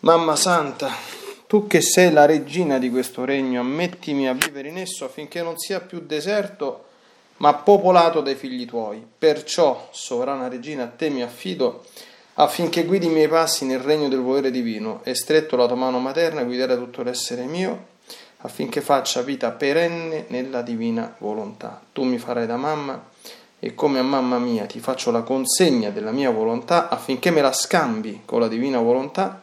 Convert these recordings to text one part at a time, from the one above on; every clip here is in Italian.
Mamma Santa, tu che sei la regina di questo regno, ammettimi a vivere in esso affinché non sia più deserto, ma popolato dai figli tuoi. Perciò, sovrana regina, a te mi affido affinché guidi i miei passi nel regno del volere divino e stretto la tua mano materna guidare tutto l'essere mio affinché faccia vita perenne nella divina volontà. Tu mi farai da mamma e come a mamma mia ti faccio la consegna della mia volontà affinché me la scambi con la divina volontà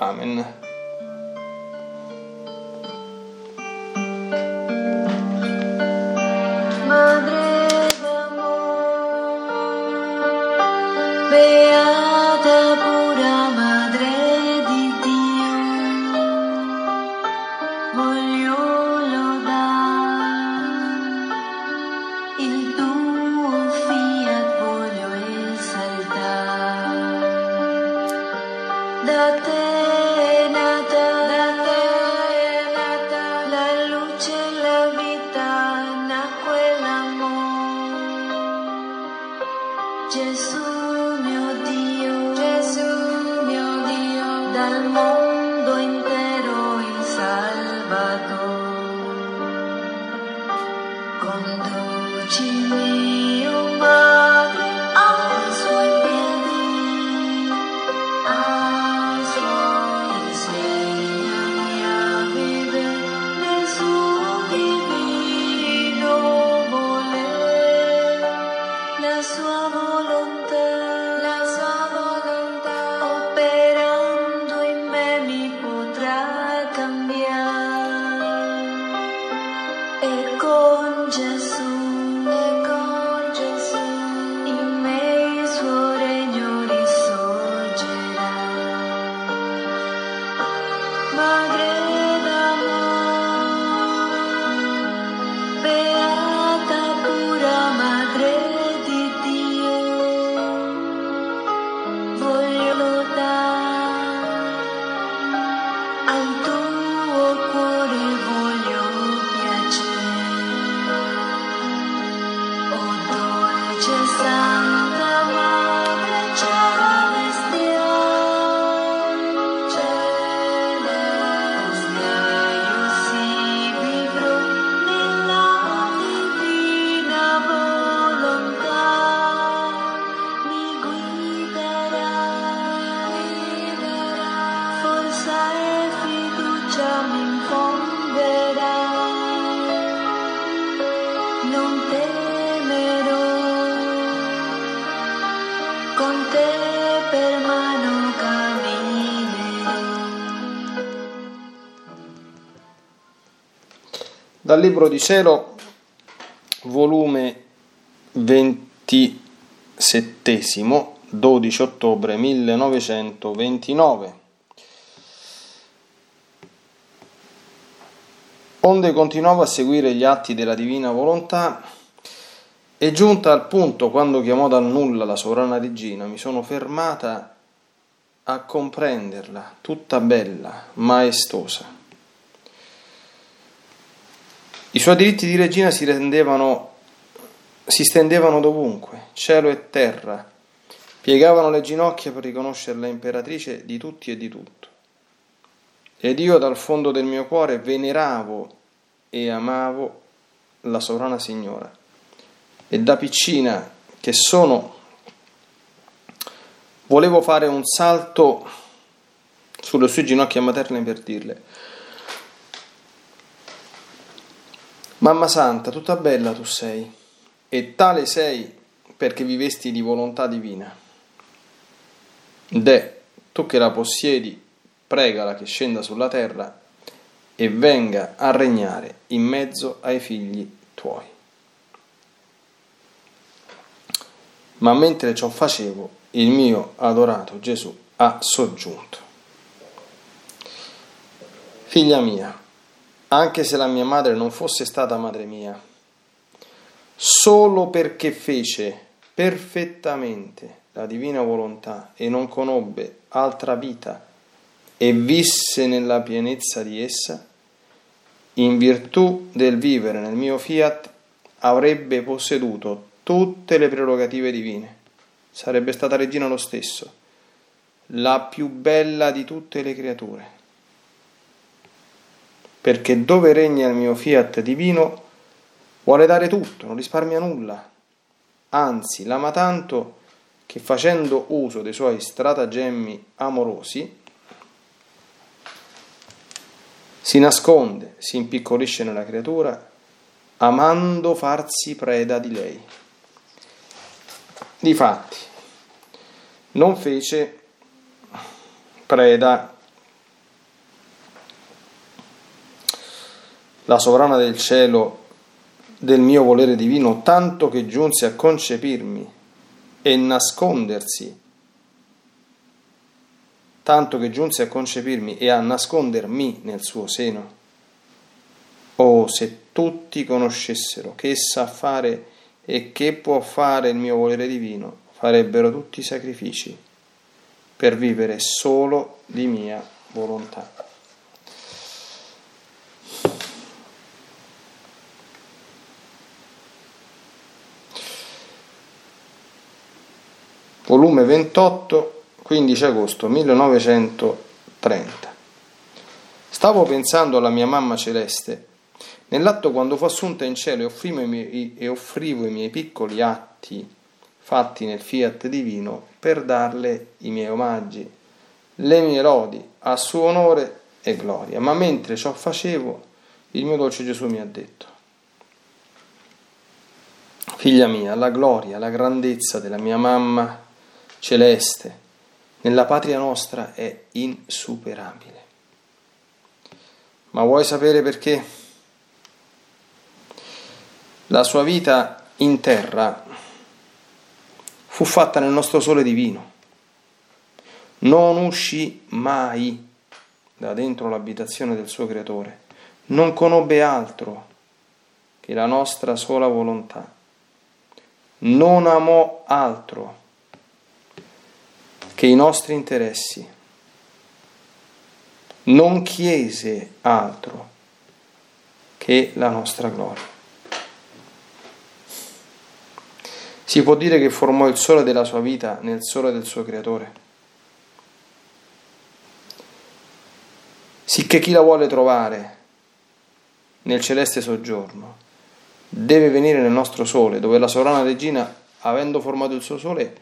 Amen. Gesù mio Dio, Gesù mio Dio, dal mondo al Libro di Cielo, volume 27, 12 ottobre 1929. Onde continuavo a seguire gli atti della divina volontà e giunta al punto quando chiamò dal nulla la sovrana regina, mi sono fermata a comprenderla, tutta bella, maestosa. I suoi diritti di regina si rendevano si stendevano dovunque, cielo e terra, piegavano le ginocchia per riconoscerla imperatrice di tutti e di tutto. Ed io dal fondo del mio cuore veneravo e amavo la sovrana signora. E da piccina che sono, volevo fare un salto sulle sue ginocchia materne per dirle Mamma Santa, tutta bella tu sei, e tale sei perché vivesti di volontà divina. De, tu che la possiedi, pregala che scenda sulla terra e venga a regnare in mezzo ai figli tuoi. Ma mentre ciò facevo, il mio adorato Gesù ha soggiunto. Figlia mia, anche se la mia madre non fosse stata madre mia, solo perché fece perfettamente la divina volontà e non conobbe altra vita e visse nella pienezza di essa, in virtù del vivere nel mio fiat, avrebbe posseduto tutte le prerogative divine. Sarebbe stata regina lo stesso, la più bella di tutte le creature perché dove regna il mio fiat divino vuole dare tutto, non risparmia nulla. Anzi, l'ama tanto che facendo uso dei suoi stratagemmi amorosi, si nasconde, si impiccolisce nella creatura, amando farsi preda di lei. Difatti, non fece preda la sovrana del cielo del mio volere divino, tanto che giunse a concepirmi e nascondersi, tanto che giunse a concepirmi e a nascondermi nel suo seno. Oh, se tutti conoscessero che sa fare e che può fare il mio volere divino, farebbero tutti i sacrifici per vivere solo di mia volontà. Volume 28, 15 agosto 1930. Stavo pensando alla mia mamma celeste, nell'atto quando fu assunta in cielo e offrivo i miei, e offrivo i miei piccoli atti fatti nel fiat divino per darle i miei omaggi, le mie lodi a suo onore e gloria. Ma mentre ciò facevo, il mio dolce Gesù mi ha detto, Figlia mia, la gloria, la grandezza della mia mamma celeste, nella patria nostra è insuperabile. Ma vuoi sapere perché? La sua vita in terra fu fatta nel nostro sole divino. Non uscì mai da dentro l'abitazione del suo creatore. Non conobbe altro che la nostra sola volontà. Non amò altro che i nostri interessi. Non chiese altro che la nostra gloria. Si può dire che formò il sole della sua vita nel sole del suo creatore. Sicché chi la vuole trovare nel celeste soggiorno deve venire nel nostro sole, dove la sovrana regina, avendo formato il suo sole,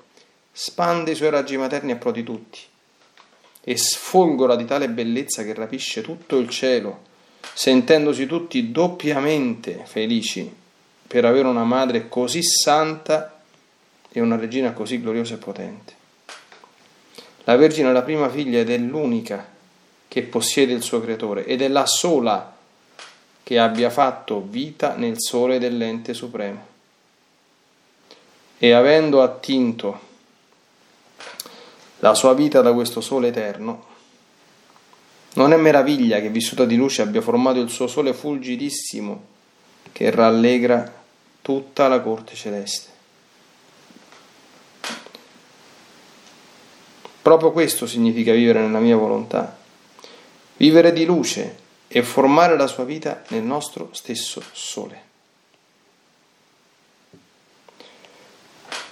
spande i suoi raggi materni a pro di tutti e sfolgola di tale bellezza che rapisce tutto il cielo, sentendosi tutti doppiamente felici per avere una madre così santa e una regina così gloriosa e potente. La Vergine è la prima figlia ed è l'unica che possiede il suo creatore ed è la sola che abbia fatto vita nel sole dell'ente supremo. E avendo attinto la sua vita da questo sole eterno. Non è meraviglia che vissuta di luce abbia formato il suo sole fulgidissimo che rallegra tutta la corte celeste. Proprio questo significa vivere nella mia volontà, vivere di luce e formare la sua vita nel nostro stesso sole.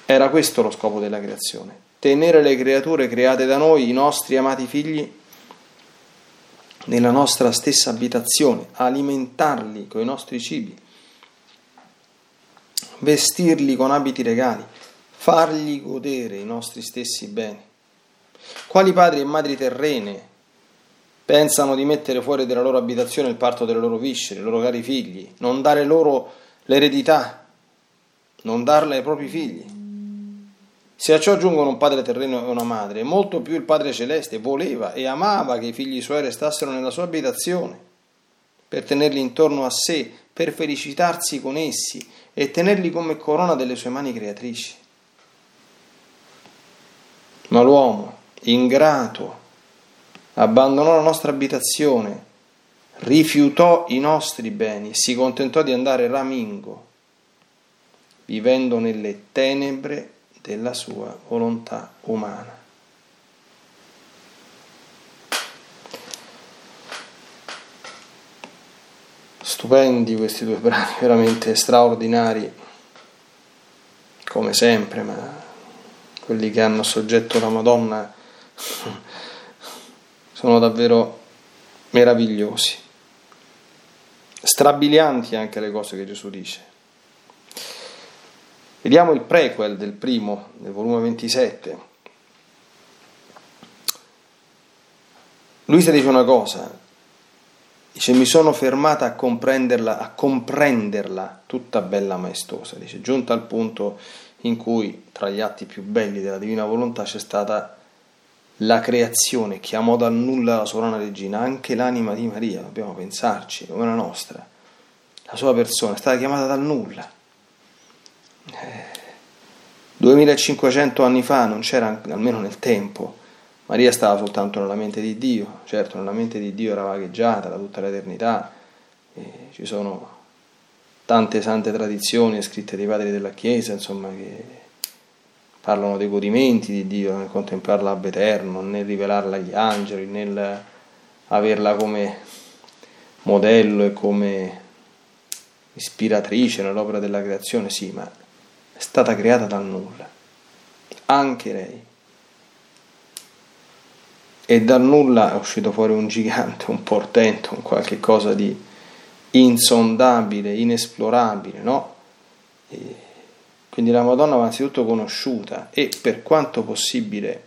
Era questo lo scopo della creazione, tenere le creature create da noi, i nostri amati figli, nella nostra stessa abitazione, alimentarli con i nostri cibi, vestirli con abiti regali, fargli godere i nostri stessi beni. Quali padri e madri terrene pensano di mettere fuori dalla loro abitazione il parto delle loro viscere, i loro cari figli, non dare loro l'eredità, non darla ai propri figli. Se a ciò aggiungono un padre terreno e una madre, molto più il Padre Celeste voleva e amava che i figli suoi restassero nella sua abitazione, per tenerli intorno a sé, per felicitarsi con essi e tenerli come corona delle sue mani creatrici. Ma l'uomo, ingrato, abbandonò la nostra abitazione, rifiutò i nostri beni, si contentò di andare ramingo, vivendo nelle tenebre della sua volontà umana. Stupendi questi due brani, veramente straordinari, come sempre, ma quelli che hanno soggetto la Madonna sono davvero meravigliosi, strabilianti anche le cose che Gesù dice. Vediamo il prequel del primo, del volume 27. Luisa dice una cosa, dice mi sono fermata a comprenderla, a comprenderla tutta bella maestosa, dice giunta al punto in cui tra gli atti più belli della divina volontà c'è stata la creazione, chiamò dal nulla la sovrana regina, anche l'anima di Maria, dobbiamo pensarci, come la nostra, la sua persona è stata chiamata dal nulla 2500 anni fa non c'era, almeno nel tempo, Maria stava soltanto nella mente di Dio, certo nella mente di Dio era vagheggiata da tutta l'eternità, ci sono tante sante tradizioni scritte dai padri della Chiesa, insomma, che parlano dei godimenti di Dio, nel contemplarla ab eterno, nel rivelarla agli angeli, nel averla come modello e come ispiratrice nell'opera della creazione, sì, ma è stata creata dal nulla, anche lei. E dal nulla è uscito fuori un gigante, un portento, un qualche cosa di insondabile, inesplorabile, no? E quindi la Madonna va anzitutto conosciuta e per quanto possibile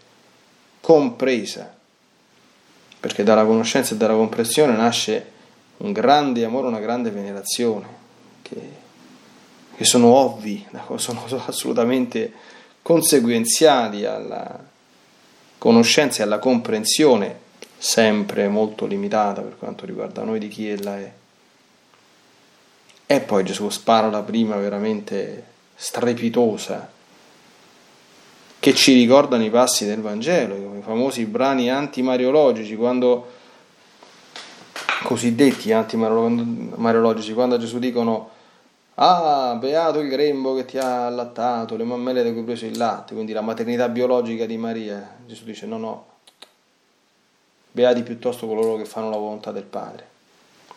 compresa, perché dalla conoscenza e dalla comprensione nasce un grande amore, una grande venerazione, che che sono ovvi, sono assolutamente conseguenziali alla conoscenza e alla comprensione, sempre molto limitata per quanto riguarda noi di chi ella è. E poi Gesù spara la prima veramente strepitosa, che ci ricordano i passi del Vangelo, i famosi brani antimariologici, quando cosiddetti antimariologici, quando a Gesù dicono Ah, beato il grembo che ti ha allattato, le mammelle da cui hai preso il latte, quindi la maternità biologica di Maria. Gesù dice no, no, beati piuttosto coloro che fanno la volontà del Padre,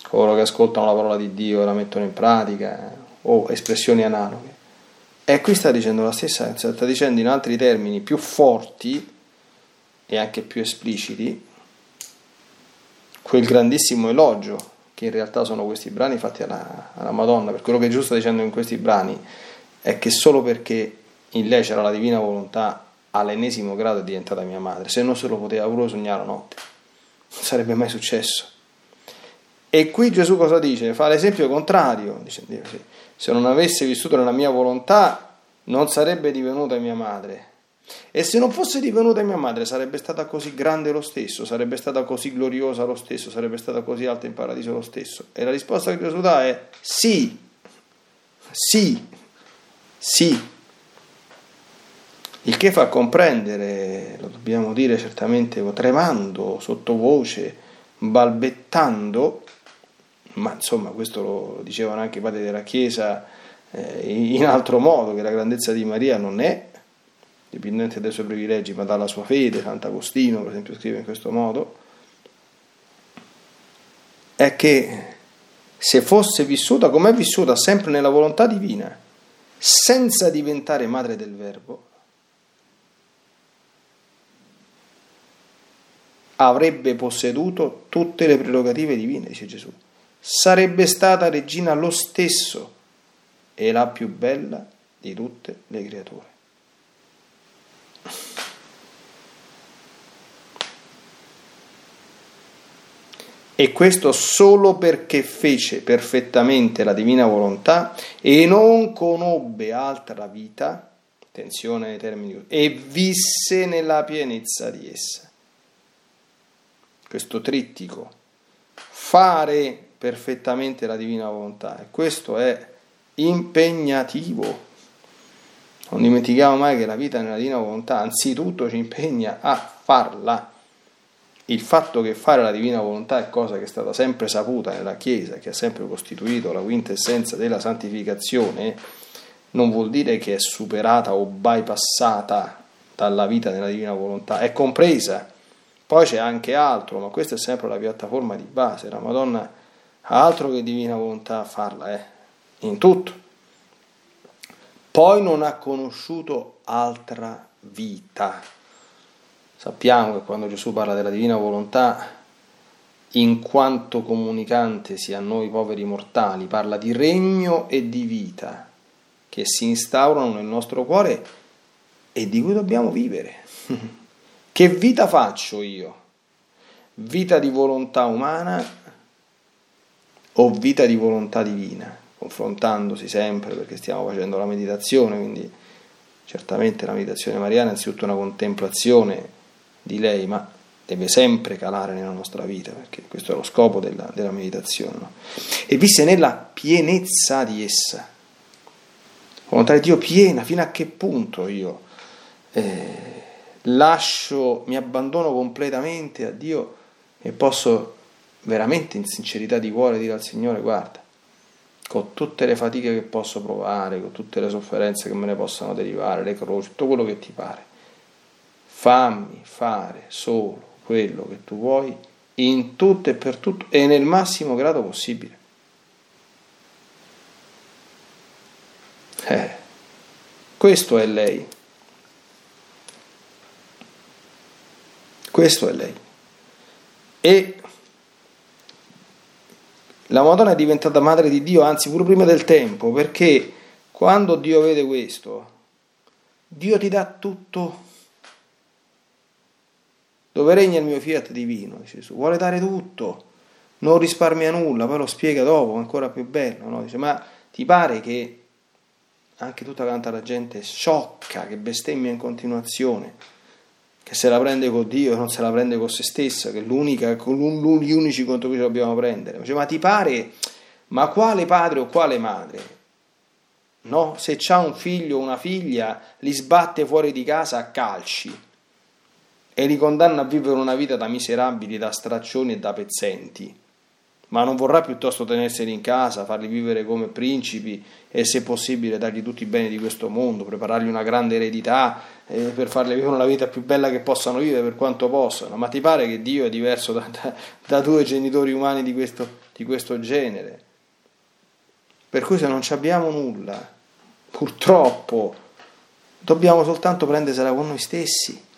coloro che ascoltano la parola di Dio e la mettono in pratica, eh, o espressioni analoghe. E qui sta dicendo la stessa, sta dicendo in altri termini più forti e anche più espliciti quel grandissimo elogio che in realtà sono questi brani fatti alla, alla Madonna, per quello che Gesù sta dicendo in questi brani è che solo perché in lei c'era la divina volontà all'ennesimo grado è diventata mia madre, se non se lo poteva pure sognare la notte, non sarebbe mai successo. E qui Gesù cosa dice? Fa l'esempio contrario, dice, se non avesse vissuto nella mia volontà non sarebbe divenuta mia madre, e se non fosse divenuta mia madre sarebbe stata così grande lo stesso, sarebbe stata così gloriosa lo stesso, sarebbe stata così alta in paradiso lo stesso. E la risposta che Gesù dà è sì, sì, sì. Il che fa comprendere, lo dobbiamo dire certamente tremando, sottovoce, balbettando, ma insomma questo lo dicevano anche i padri della Chiesa eh, in altro modo, che la grandezza di Maria non è dipendente dai suoi privilegi, ma dalla sua fede, Sant'Agostino per esempio scrive in questo modo, è che se fosse vissuta come è vissuta sempre nella volontà divina, senza diventare madre del Verbo, avrebbe posseduto tutte le prerogative divine, dice Gesù. Sarebbe stata regina lo stesso e la più bella di tutte le creature. E questo solo perché fece perfettamente la divina volontà e non conobbe altra vita, attenzione ai termini, e visse nella pienezza di essa. Questo trittico, fare perfettamente la divina volontà, e questo è impegnativo. Non dimentichiamo mai che la vita nella divina volontà anzitutto ci impegna a farla il fatto che fare la divina volontà è cosa che è stata sempre saputa nella Chiesa, che ha sempre costituito la quintessenza della santificazione, non vuol dire che è superata o bypassata dalla vita nella divina volontà, è compresa. Poi c'è anche altro, ma questa è sempre la piattaforma di base. La Madonna ha altro che divina volontà a farla, eh, in tutto. Poi non ha conosciuto altra vita Sappiamo che quando Gesù parla della divina volontà, in quanto comunicante sia a noi poveri mortali, parla di regno e di vita che si instaurano nel nostro cuore e di cui dobbiamo vivere. che vita faccio io? Vita di volontà umana o vita di volontà divina? Confrontandosi sempre perché stiamo facendo la meditazione, quindi certamente la meditazione mariana è innanzitutto una contemplazione di lei, ma deve sempre calare nella nostra vita, perché questo è lo scopo della, della meditazione. No? E visse nella pienezza di essa. Volontà di Dio piena, fino a che punto io eh, lascio, mi abbandono completamente a Dio e posso veramente in sincerità di cuore dire al Signore, guarda, con tutte le fatiche che posso provare, con tutte le sofferenze che me ne possano derivare, le croci, tutto quello che ti pare fammi fare solo quello che tu vuoi in tutto e per tutto e nel massimo grado possibile. Eh, questo è lei. Questo è lei. E la Madonna è diventata madre di Dio, anzi pure prima del tempo, perché quando Dio vede questo, Dio ti dà tutto dove regna il mio fiat divino, Gesù, vuole dare tutto, non risparmia nulla, poi lo spiega dopo, ancora più bello, no? dice, ma ti pare che anche tutta quanta la gente sciocca, che bestemmia in continuazione, che se la prende con Dio e non se la prende con se stessa, che è l'unica, gli unici contro cui ci dobbiamo prendere. Dice, ma ti pare, ma quale padre o quale madre? No? Se c'ha un figlio o una figlia, li sbatte fuori di casa a calci e li condanna a vivere una vita da miserabili, da straccioni e da pezzenti. Ma non vorrà piuttosto tenerseli in casa, farli vivere come principi e se possibile dargli tutti i beni di questo mondo, preparargli una grande eredità eh, per farli vivere la vita più bella che possano vivere per quanto possano. Ma ti pare che Dio è diverso da, da, da due genitori umani di questo, di questo genere? Per cui se non abbiamo nulla, purtroppo, dobbiamo soltanto prendersela con noi stessi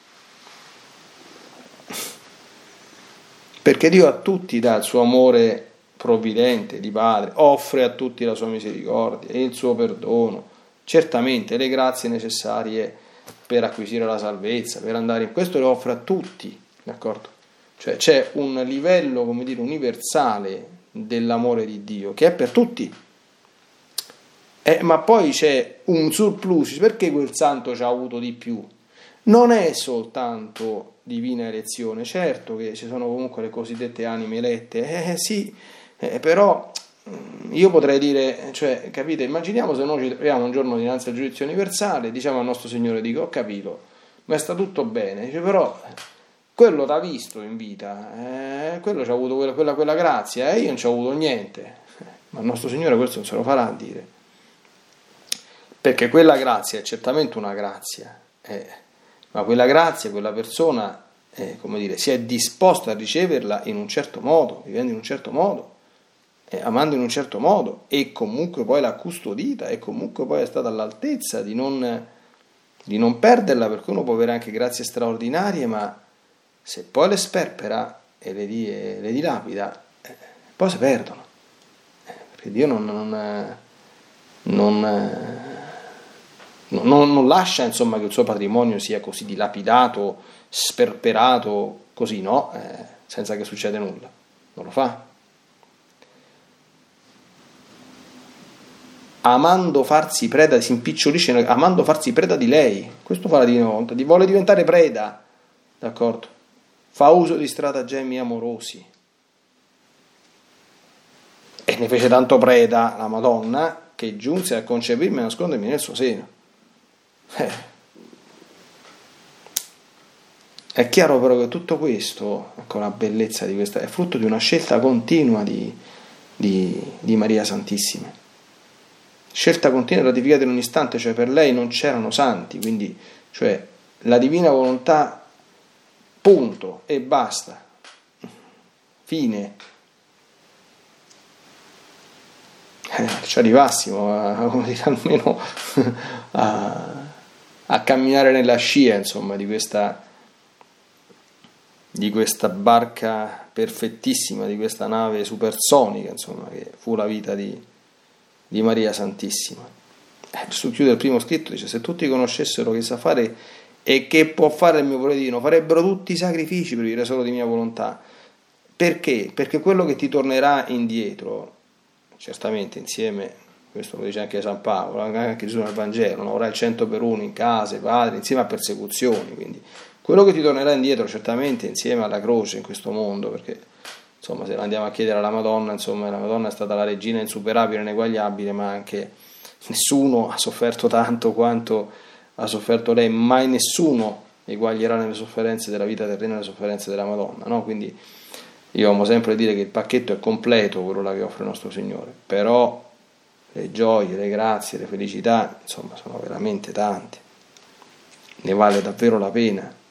perché Dio a tutti dà il suo amore provvidente di Padre, offre a tutti la sua misericordia e il suo perdono, certamente le grazie necessarie per acquisire la salvezza, per andare in questo le offre a tutti, d'accordo? Cioè c'è un livello, come dire, universale dell'amore di Dio che è per tutti. Eh, ma poi c'è un surplus, perché quel santo ci ha avuto di più? Non è soltanto divina elezione. Certo che ci sono comunque le cosiddette anime elette, eh, sì, eh, però mm, io potrei dire, cioè, capite, immaginiamo se noi ci troviamo un giorno dinanzi al giudizio universale, diciamo al nostro Signore, dico, ho capito, ma sta tutto bene, dice, però quello t'ha visto in vita, eh, quello ci ha avuto quella, quella, quella grazia, e eh, io non ci ho avuto niente, ma il nostro Signore questo non se lo farà dire, perché quella grazia è certamente una grazia, eh, ma quella grazia, quella persona, eh, come dire, si è disposta a riceverla in un certo modo, vivendo in un certo modo, eh, amando in un certo modo, e comunque poi l'ha custodita, e comunque poi è stata all'altezza di non, di non perderla, perché uno può avere anche grazie straordinarie, ma se poi le sperpera e le, di, le dilapida, eh, poi si perdono. Eh, perché Dio non, non, non non, non lascia insomma, che il suo patrimonio sia così dilapidato, sperperato, così no, eh, senza che succeda nulla. Non lo fa. Amando farsi preda, si impicciolisce, amando farsi preda di lei. Questo fa la divina volontà, di vuole diventare preda, d'accordo? Fa uso di stratagemmi amorosi. E ne fece tanto preda la Madonna che giunse a concepirmi e nascondermi nel suo seno. Eh. È chiaro però che tutto questo, ecco la bellezza di questa, è frutto di una scelta continua di, di, di Maria Santissima. Scelta continua ratificata in un istante, cioè per lei non c'erano santi, quindi cioè la divina volontà, punto e basta. Fine. Eh, ci arrivassimo a, almeno a, a camminare nella scia insomma di questa di questa barca perfettissima, di questa nave supersonica, insomma, che fu la vita di, di Maria Santissima. Eh, Gesù chiude il primo scritto, dice, se tutti conoscessero che sa fare e che può fare il mio divino, farebbero tutti i sacrifici per vivere solo di mia volontà. Perché? Perché quello che ti tornerà indietro, certamente insieme, questo lo dice anche San Paolo, anche Gesù nel Vangelo, non avrai cento per uno in case, padri, insieme a persecuzioni, quindi quello che ti tornerà indietro certamente insieme alla croce in questo mondo, perché insomma se andiamo a chiedere alla Madonna, insomma la Madonna è stata la regina insuperabile, ineguagliabile, ma anche nessuno ha sofferto tanto quanto ha sofferto lei, mai nessuno eguaglierà nelle sofferenze della vita terrena le sofferenze della Madonna, no? Quindi io amo sempre dire che il pacchetto è completo, quello che offre il nostro Signore, però le gioie, le grazie, le felicità, insomma, sono veramente tante. Ne vale davvero la pena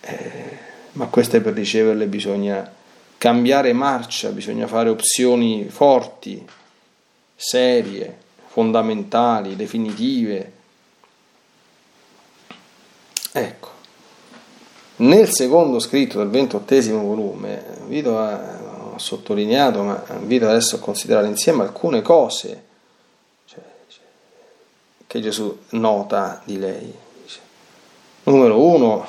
eh, ma queste per riceverle bisogna cambiare marcia, bisogna fare opzioni forti, serie, fondamentali, definitive. Ecco, nel secondo scritto del ventottesimo volume, Vito ha, sottolineato, ma invito adesso a considerare insieme alcune cose cioè, cioè, che Gesù nota di lei. Numero uno,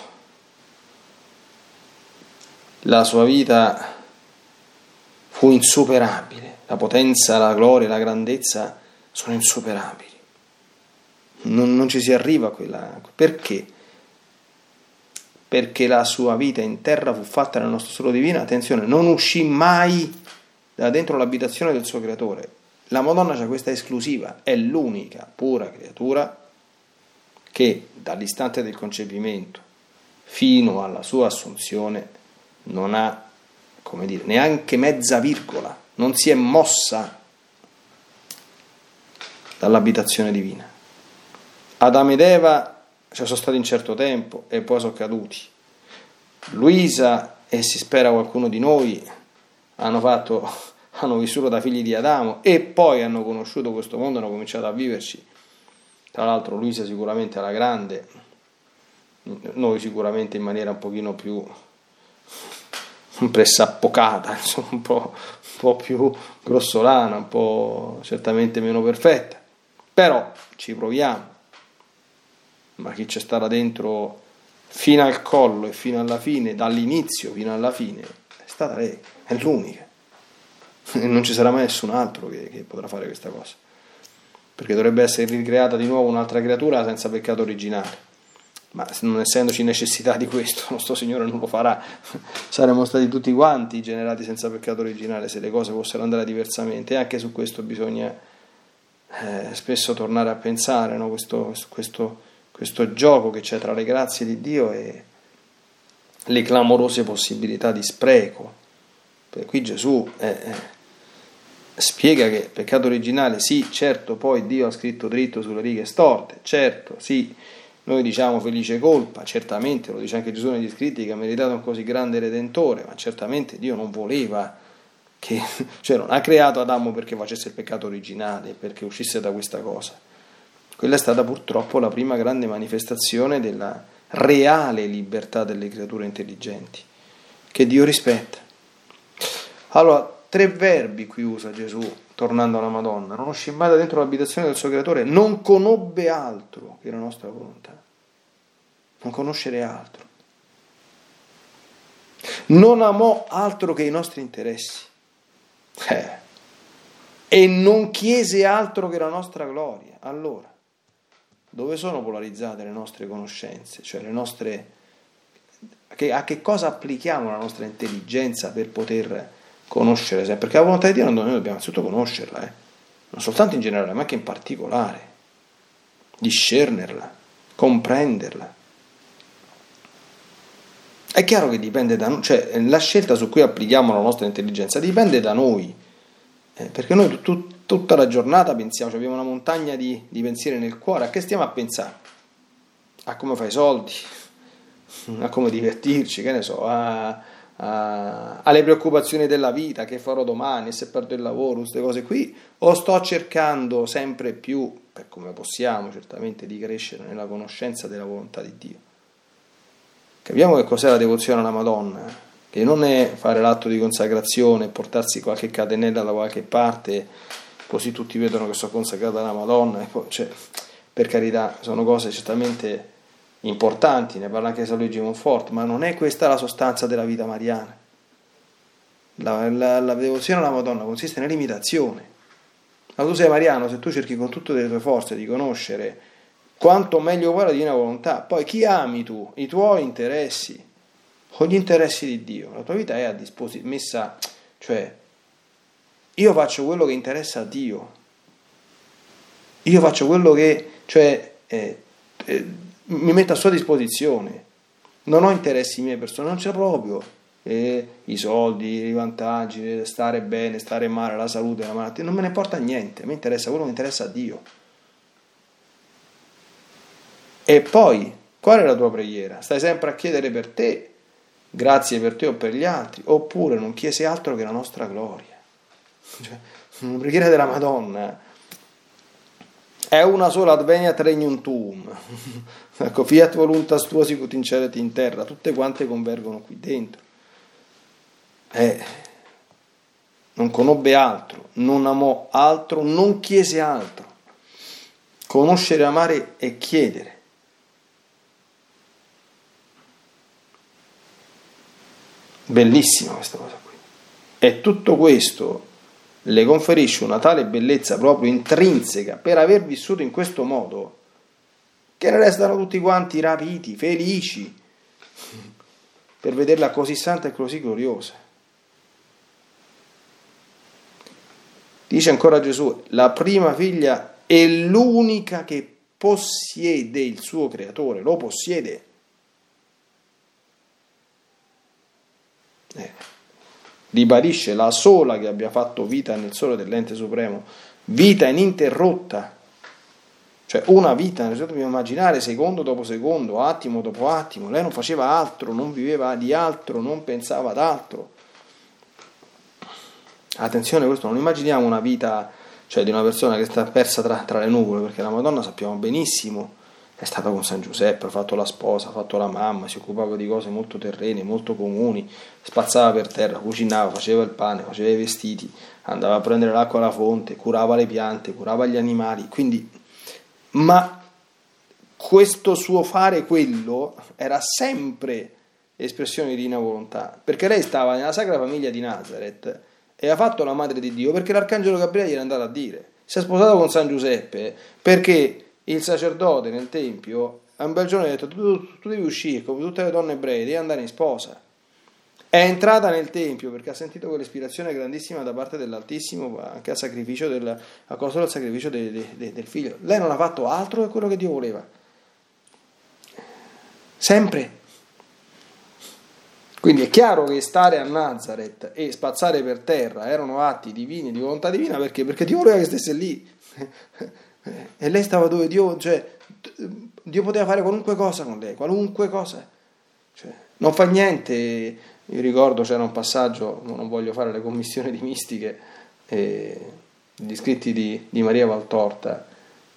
la sua vita fu insuperabile, la potenza, la gloria, la grandezza sono insuperabili. Non, non ci si arriva a quella. Perché? Perché la sua vita in terra fu fatta nel nostro solo divino, attenzione, non uscì mai da dentro l'abitazione del suo creatore. La Madonna c'è questa esclusiva, è l'unica pura creatura che dall'istante del concepimento fino alla sua assunzione non ha, come dire, neanche mezza virgola, non si è mossa dall'abitazione divina. Adamo ed Eva ci sono stati un certo tempo e poi sono caduti. Luisa e si spera qualcuno di noi hanno, fatto, hanno vissuto da figli di Adamo e poi hanno conosciuto questo mondo, hanno cominciato a viverci. Tra l'altro Luisa sicuramente alla grande, noi sicuramente in maniera un pochino più pressappocata, insomma, un po', un po' più grossolana, un po' certamente meno perfetta. Però ci proviamo. Ma chi c'è stata dentro fino al collo e fino alla fine, dall'inizio fino alla fine, è stata lei, è l'unica. E non ci sarà mai nessun altro che, che potrà fare questa cosa. Perché dovrebbe essere ricreata di nuovo un'altra creatura senza peccato originale ma non essendoci necessità di questo, nostro Signore non lo farà. Saremmo stati tutti quanti generati senza peccato originale se le cose fossero andare diversamente. E anche su questo bisogna eh, spesso tornare a pensare, no? questo, questo, questo, gioco che c'è tra le grazie di Dio e le clamorose possibilità di spreco. Per qui Gesù eh, eh, spiega che peccato originale, sì, certo, poi Dio ha scritto dritto sulle righe storte, certo, sì noi diciamo felice colpa, certamente, lo dice anche Gesù negli scritti, che ha meritato un così grande redentore, ma certamente Dio non voleva che, cioè non ha creato Adamo perché facesse il peccato originale, perché uscisse da questa cosa. Quella è stata purtroppo la prima grande manifestazione della reale libertà delle creature intelligenti, che Dio rispetta. Allora, tre verbi qui usa Gesù tornando alla Madonna, non da dentro l'abitazione del suo creatore, non conobbe altro che la nostra volontà, non conoscere altro. Non amò altro che i nostri interessi. Eh. E non chiese altro che la nostra gloria. Allora, dove sono polarizzate le nostre conoscenze? Cioè le nostre... a che cosa applichiamo la nostra intelligenza per poter conoscere sempre? Perché la volontà di Dio noi dobbiamo innanzitutto conoscerla, eh? non soltanto in generale, ma anche in particolare, discernerla, comprenderla. È chiaro che dipende da noi, cioè la scelta su cui applichiamo la nostra intelligenza dipende da noi, eh, perché noi tu, tutta la giornata pensiamo, cioè abbiamo una montagna di, di pensieri nel cuore, a che stiamo a pensare? A come fai i soldi, a come divertirci, che ne so, a, a, alle preoccupazioni della vita, che farò domani, se perdo il lavoro, queste cose qui, o sto cercando sempre più, per come possiamo certamente, di crescere nella conoscenza della volontà di Dio. Capiamo che cos'è la devozione alla Madonna, che non è fare l'atto di consacrazione, portarsi qualche catenella da qualche parte, così tutti vedono che sono consacrata alla Madonna, poi, cioè, per carità, sono cose certamente importanti, ne parla anche San Luigi Monfort, ma non è questa la sostanza della vita mariana. La, la, la devozione alla Madonna consiste nell'imitazione. Ma tu sei mariano, se tu cerchi con tutte le tue forze di conoscere quanto meglio vuoi la divina volontà. Poi chi ami tu? I tuoi interessi o gli interessi di Dio? La tua vita è a disposizione, messa, cioè io faccio quello che interessa a Dio. Io faccio quello che, cioè, eh, eh, mi metto a sua disposizione. Non ho interessi miei personali, non c'è proprio. Eh, I soldi, i vantaggi, stare bene, stare male, la salute, la malattia, non me ne porta niente. Me interessa quello che interessa a Dio. E poi, qual è la tua preghiera? Stai sempre a chiedere per te, grazie per te o per gli altri, oppure non chiesi altro che la nostra gloria? Cioè, una preghiera della Madonna è una sola adveniat regnum tuum. ecco, fiat voluntas tua sicut in cielo in terra, tutte quante convergono qui dentro. Eh, non conobbe altro, non amò altro, non chiese altro. Conoscere, amare e chiedere. Bellissima questa cosa qui. E tutto questo le conferisce una tale bellezza proprio intrinseca per aver vissuto in questo modo che ne restano tutti quanti rapiti, felici per vederla così santa e così gloriosa. Dice ancora Gesù, la prima figlia è l'unica che possiede il suo creatore, lo possiede. Eh. Ribadisce la sola che abbia fatto vita nel sole dell'ente supremo, vita ininterrotta, cioè una vita, dobbiamo immaginare secondo dopo secondo, attimo dopo attimo, lei non faceva altro, non viveva di altro, non pensava ad altro. Attenzione, questo non immaginiamo una vita cioè di una persona che sta persa tra, tra le nuvole, perché la Madonna sappiamo benissimo è stata con San Giuseppe, ha fatto la sposa, ha fatto la mamma, si occupava di cose molto terrene, molto comuni, spazzava per terra, cucinava, faceva il pane, faceva i vestiti, andava a prendere l'acqua alla fonte, curava le piante, curava gli animali, quindi ma questo suo fare quello era sempre espressione di divina volontà, perché lei stava nella Sacra Famiglia di Nazareth e ha fatto la madre di Dio perché l'arcangelo Gabriele gli era andato a dire, si è sposato con San Giuseppe perché il sacerdote nel tempio a un bel giorno ha detto tu, tu devi uscire come tutte le donne ebree, devi andare in sposa. È entrata nel tempio perché ha sentito quell'ispirazione grandissima da parte dell'Altissimo anche al sacrificio del, a causa del sacrificio de, de, de, del figlio. Lei non ha fatto altro che quello che Dio voleva. Sempre. Quindi è chiaro che stare a Nazareth e spazzare per terra erano atti divini, di volontà divina, perché? Perché Dio voleva che stesse lì. E lei stava dove Dio, cioè, Dio poteva fare qualunque cosa con lei, qualunque cosa. Cioè, non fa niente. Io ricordo c'era un passaggio, non voglio fare le commissioni di mistiche, eh, gli scritti di, di Maria Valtorta,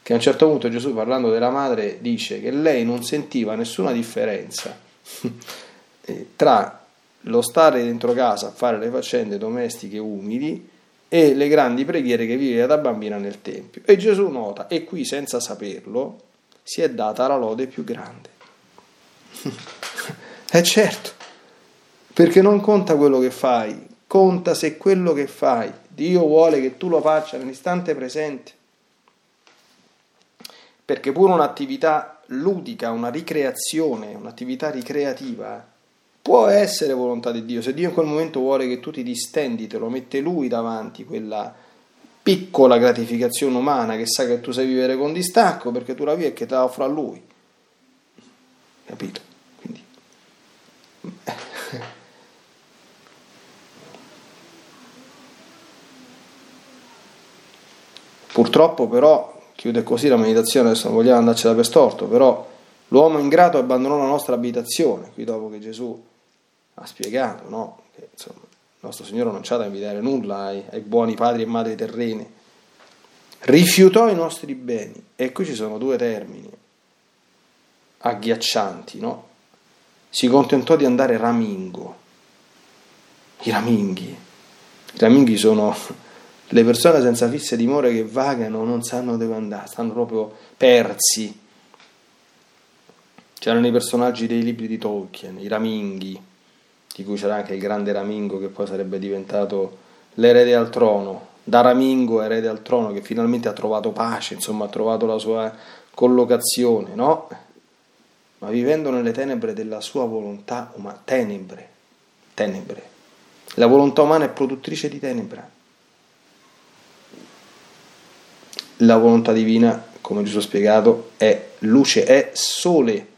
che a un certo punto Gesù parlando della madre dice che lei non sentiva nessuna differenza tra lo stare dentro casa a fare le faccende domestiche umili e le grandi preghiere che viveva da bambina nel Tempio. E Gesù nota, e qui senza saperlo, si è data la lode più grande. E eh certo, Perché non conta quello che fai, conta se quello che fai Dio vuole che tu lo faccia nell'istante presente. Perché pure un'attività ludica, una ricreazione, un'attività ricreativa, può essere volontà di Dio. Se Dio in quel momento vuole che tu ti distendi, te lo mette Lui davanti, quella piccola gratificazione umana che sa che tu sai vivere con distacco perché tu la vivi e che te la offre a Lui. Capito? Quindi... Purtroppo però, chiude così la meditazione, adesso non vogliamo andarcela per storto, però l'uomo ingrato abbandonò la nostra abitazione, qui dopo che Gesù ha spiegato, no? Che insomma, il nostro Signore non ci ha da invidiare nulla ai, ai buoni padri e madri terreni, rifiutò i nostri beni, e qui ci sono due termini agghiaccianti, no? Si contentò di andare ramingo, i raminghi, i raminghi sono le persone senza fisse dimore che vagano non sanno dove andare, stanno proprio persi. C'erano i personaggi dei libri di Tolkien, i raminghi, di cui c'era anche il grande Ramingo che poi sarebbe diventato l'erede al trono, da Ramingo erede al trono che finalmente ha trovato pace, insomma ha trovato la sua collocazione, no? Ma vivendo nelle tenebre della sua volontà umana, tenebre, tenebre. La volontà umana è produttrice di tenebra. la volontà divina, come Gesù ha spiegato, è luce, è sole.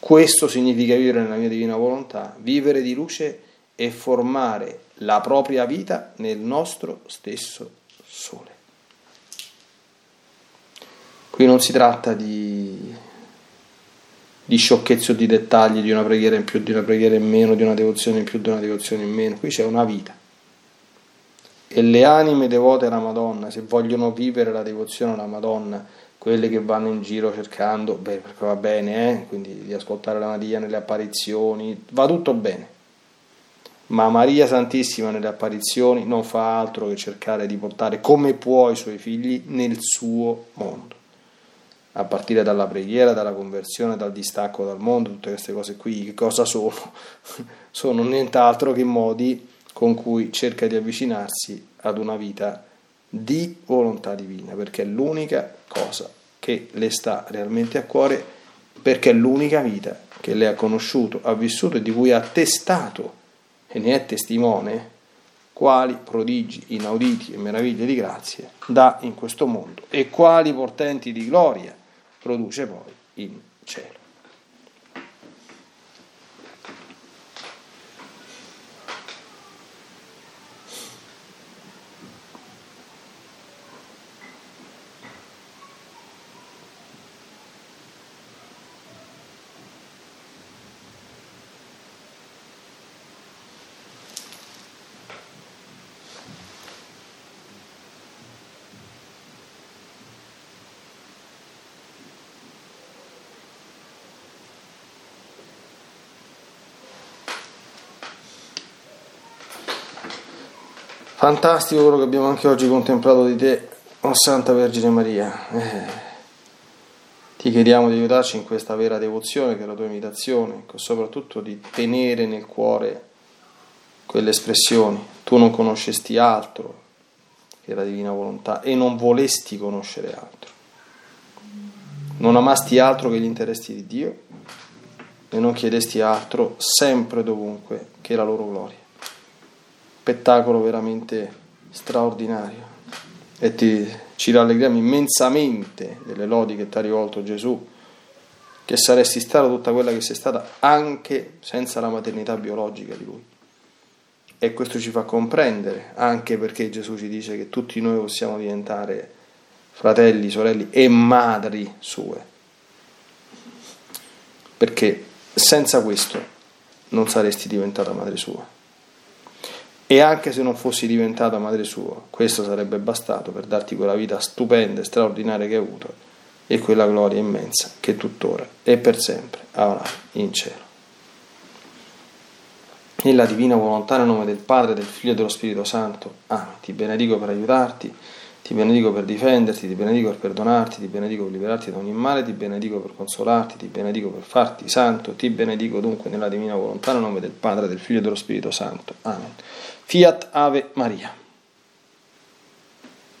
Questo significa vivere nella mia divina volontà, vivere di luce e formare la propria vita nel nostro stesso sole. Qui non si tratta di, di sciocchezze o di dettagli, di una preghiera in più, di una preghiera in meno, di una devozione in più, di una devozione in meno, qui c'è una vita e le anime devote alla Madonna, se vogliono vivere la devozione alla Madonna, quelle che vanno in giro cercando, beh, perché va bene, eh? quindi di ascoltare la Maria nelle apparizioni, va tutto bene. Ma Maria Santissima nelle apparizioni non fa altro che cercare di portare come può i suoi figli nel suo mondo. A partire dalla preghiera, dalla conversione, dal distacco dal mondo, tutte queste cose qui, che cosa sono? sono nient'altro che modi con cui cerca di avvicinarsi ad una vita di volontà divina, perché è l'unica cosa che le sta realmente a cuore, perché è l'unica vita che lei ha conosciuto, ha vissuto e di cui ha testato e ne è testimone quali prodigi inauditi e meraviglie di grazie dà in questo mondo e quali portenti di gloria produce poi in cielo. Fantastico quello che abbiamo anche oggi contemplato di te, oh Santa Vergine Maria. Eh, ti chiediamo di aiutarci in questa vera devozione che è la tua imitazione, soprattutto di tenere nel cuore quelle espressioni. Tu non conoscesti altro che la divina volontà e non volesti conoscere altro. Non amasti altro che gli interessi di Dio e non chiedesti altro sempre e dovunque che la loro gloria spettacolo veramente straordinario e ti, ci rallegriamo immensamente delle lodi che ti ha rivolto Gesù, che saresti stata tutta quella che sei stata anche senza la maternità biologica di Lui. E questo ci fa comprendere, anche perché Gesù ci dice che tutti noi possiamo diventare fratelli, sorelle e madri sue. Perché senza questo non saresti diventata madre sua. E anche se non fossi diventata madre sua, questo sarebbe bastato per darti quella vita stupenda e straordinaria che hai avuto e quella gloria immensa che tuttora e per sempre avrai in cielo. Nella divina volontà, nel nome del Padre, del Figlio e dello Spirito Santo. Amen. Ti benedico per aiutarti Ti benedico per difenderti, ti benedico per perdonarti, ti benedico per liberarti da ogni male, ti benedico per consolarti, ti benedico per farti santo, ti benedico dunque nella divina volontà, nel nome del Padre, del Figlio e dello Spirito Santo. Amen. Fiat Ave Maria.